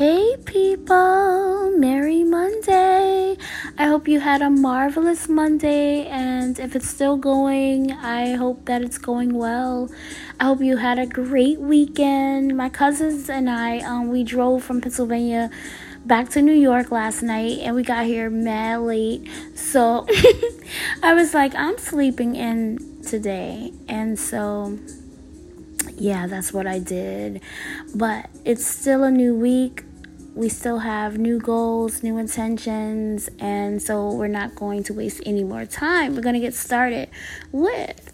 Hey people, Merry Monday. I hope you had a marvelous Monday and if it's still going, I hope that it's going well. I hope you had a great weekend. My cousins and I um we drove from Pennsylvania back to New York last night and we got here mad late. So I was like, I'm sleeping in today. And so yeah, that's what I did. But it's still a new week we still have new goals, new intentions, and so we're not going to waste any more time. We're going to get started with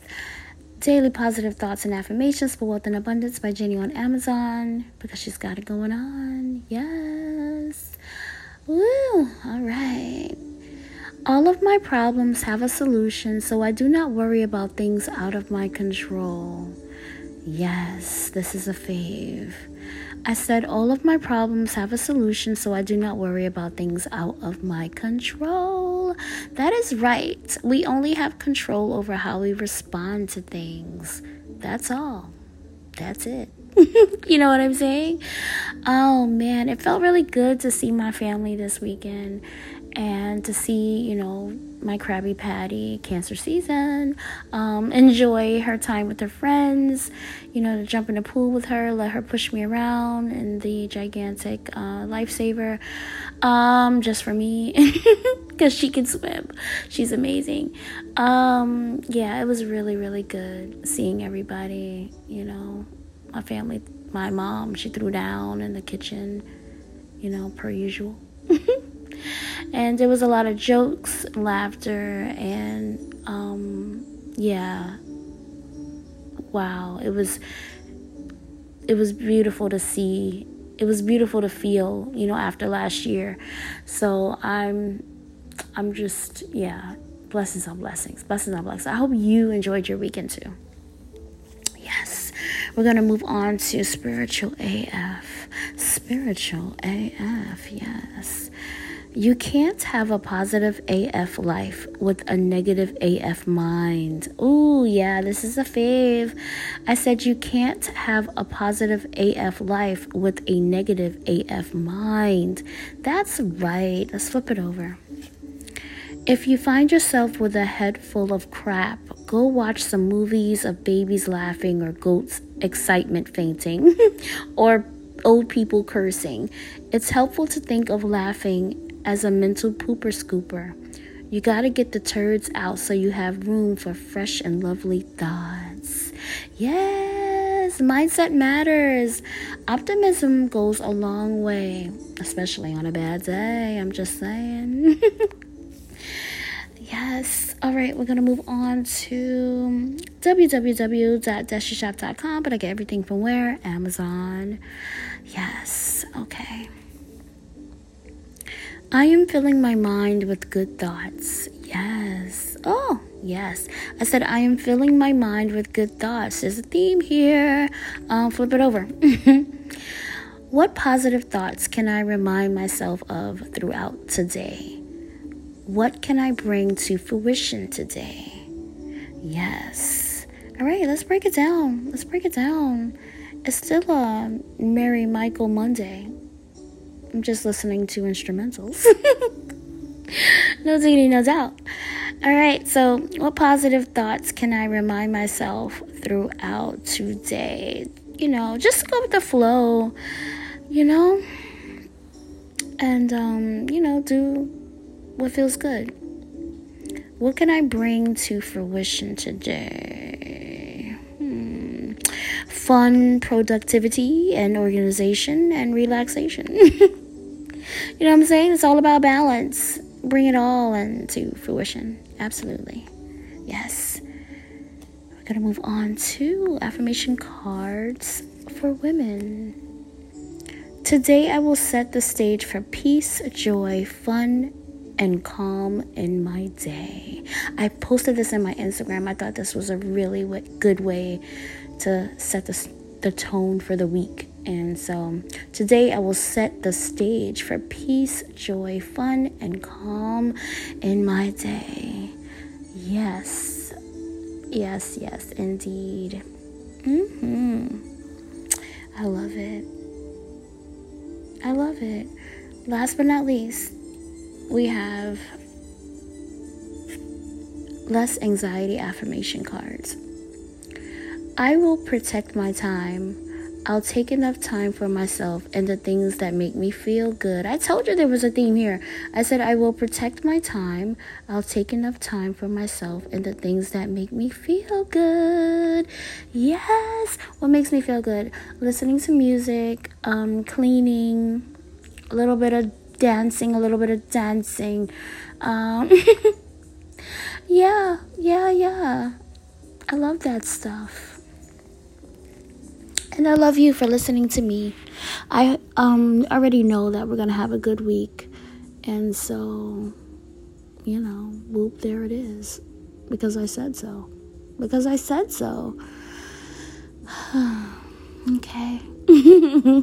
Daily Positive Thoughts and Affirmations for Wealth and Abundance by Jenny on Amazon because she's got it going on. Yes. Woo. All right. All of my problems have a solution, so I do not worry about things out of my control. Yes, this is a fave. I said all of my problems have a solution, so I do not worry about things out of my control. That is right. We only have control over how we respond to things. That's all. That's it. you know what I'm saying? Oh man, it felt really good to see my family this weekend and to see, you know, my Krabby Patty cancer season, um, enjoy her time with her friends, you know, to jump in the pool with her, let her push me around in the gigantic uh, lifesaver, um, just for me, because she can swim. She's amazing. Um, yeah, it was really, really good seeing everybody, you know, my family, my mom, she threw down in the kitchen, you know, per usual. and there was a lot of jokes, laughter, and um, yeah, wow, it was it was beautiful to see. It was beautiful to feel, you know, after last year. So I'm I'm just yeah, blessings on blessings, blessings on blessings. I hope you enjoyed your weekend too. Yes, we're gonna move on to spiritual AF. Spiritual AF, yes. You can't have a positive AF life with a negative AF mind. Oh, yeah, this is a fave. I said you can't have a positive AF life with a negative AF mind. That's right. Let's flip it over. If you find yourself with a head full of crap, go watch some movies of babies laughing or goats excitement fainting or old people cursing. It's helpful to think of laughing as a mental pooper scooper. You got to get the turds out so you have room for fresh and lovely thoughts. Yes, mindset matters. Optimism goes a long way, especially on a bad day. I'm just saying. yes. All right, we're going to move on to www.destishop.com, but I get everything from where? Amazon. Yes. Okay. I am filling my mind with good thoughts. Yes. Oh, yes. I said, I am filling my mind with good thoughts. There's a theme here. Flip it over. what positive thoughts can I remind myself of throughout today? What can I bring to fruition today? Yes. All right, let's break it down. Let's break it down. It's still a Merry Michael Monday. I'm just listening to instrumentals. no diggity, no doubt. All right, so what positive thoughts can I remind myself throughout today? You know, just go with the flow, you know, and, um, you know, do what feels good. What can I bring to fruition today? Hmm. Fun, productivity, and organization and relaxation. You know what I'm saying? It's all about balance. Bring it all into fruition. Absolutely. Yes. We're going to move on to affirmation cards for women. Today, I will set the stage for peace, joy, fun, and calm in my day. I posted this in my Instagram. I thought this was a really good way to set the, the tone for the week. And so today I will set the stage for peace, joy, fun, and calm in my day. Yes, yes, yes, indeed. Mm-hmm. I love it. I love it. Last but not least, we have less anxiety affirmation cards. I will protect my time. I'll take enough time for myself and the things that make me feel good. I told you there was a theme here. I said, I will protect my time. I'll take enough time for myself and the things that make me feel good. Yes. What makes me feel good? Listening to music, um, cleaning, a little bit of dancing, a little bit of dancing. Um, yeah, yeah, yeah. I love that stuff. And I love you for listening to me. I um already know that we're gonna have a good week. And so, you know, whoop, there it is. Because I said so. Because I said so. okay.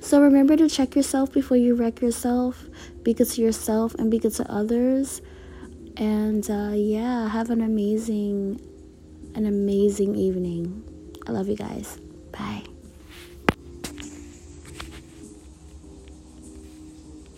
so remember to check yourself before you wreck yourself. Be good to yourself and be good to others. And uh, yeah, have an amazing, an amazing evening. I love you guys. 拜。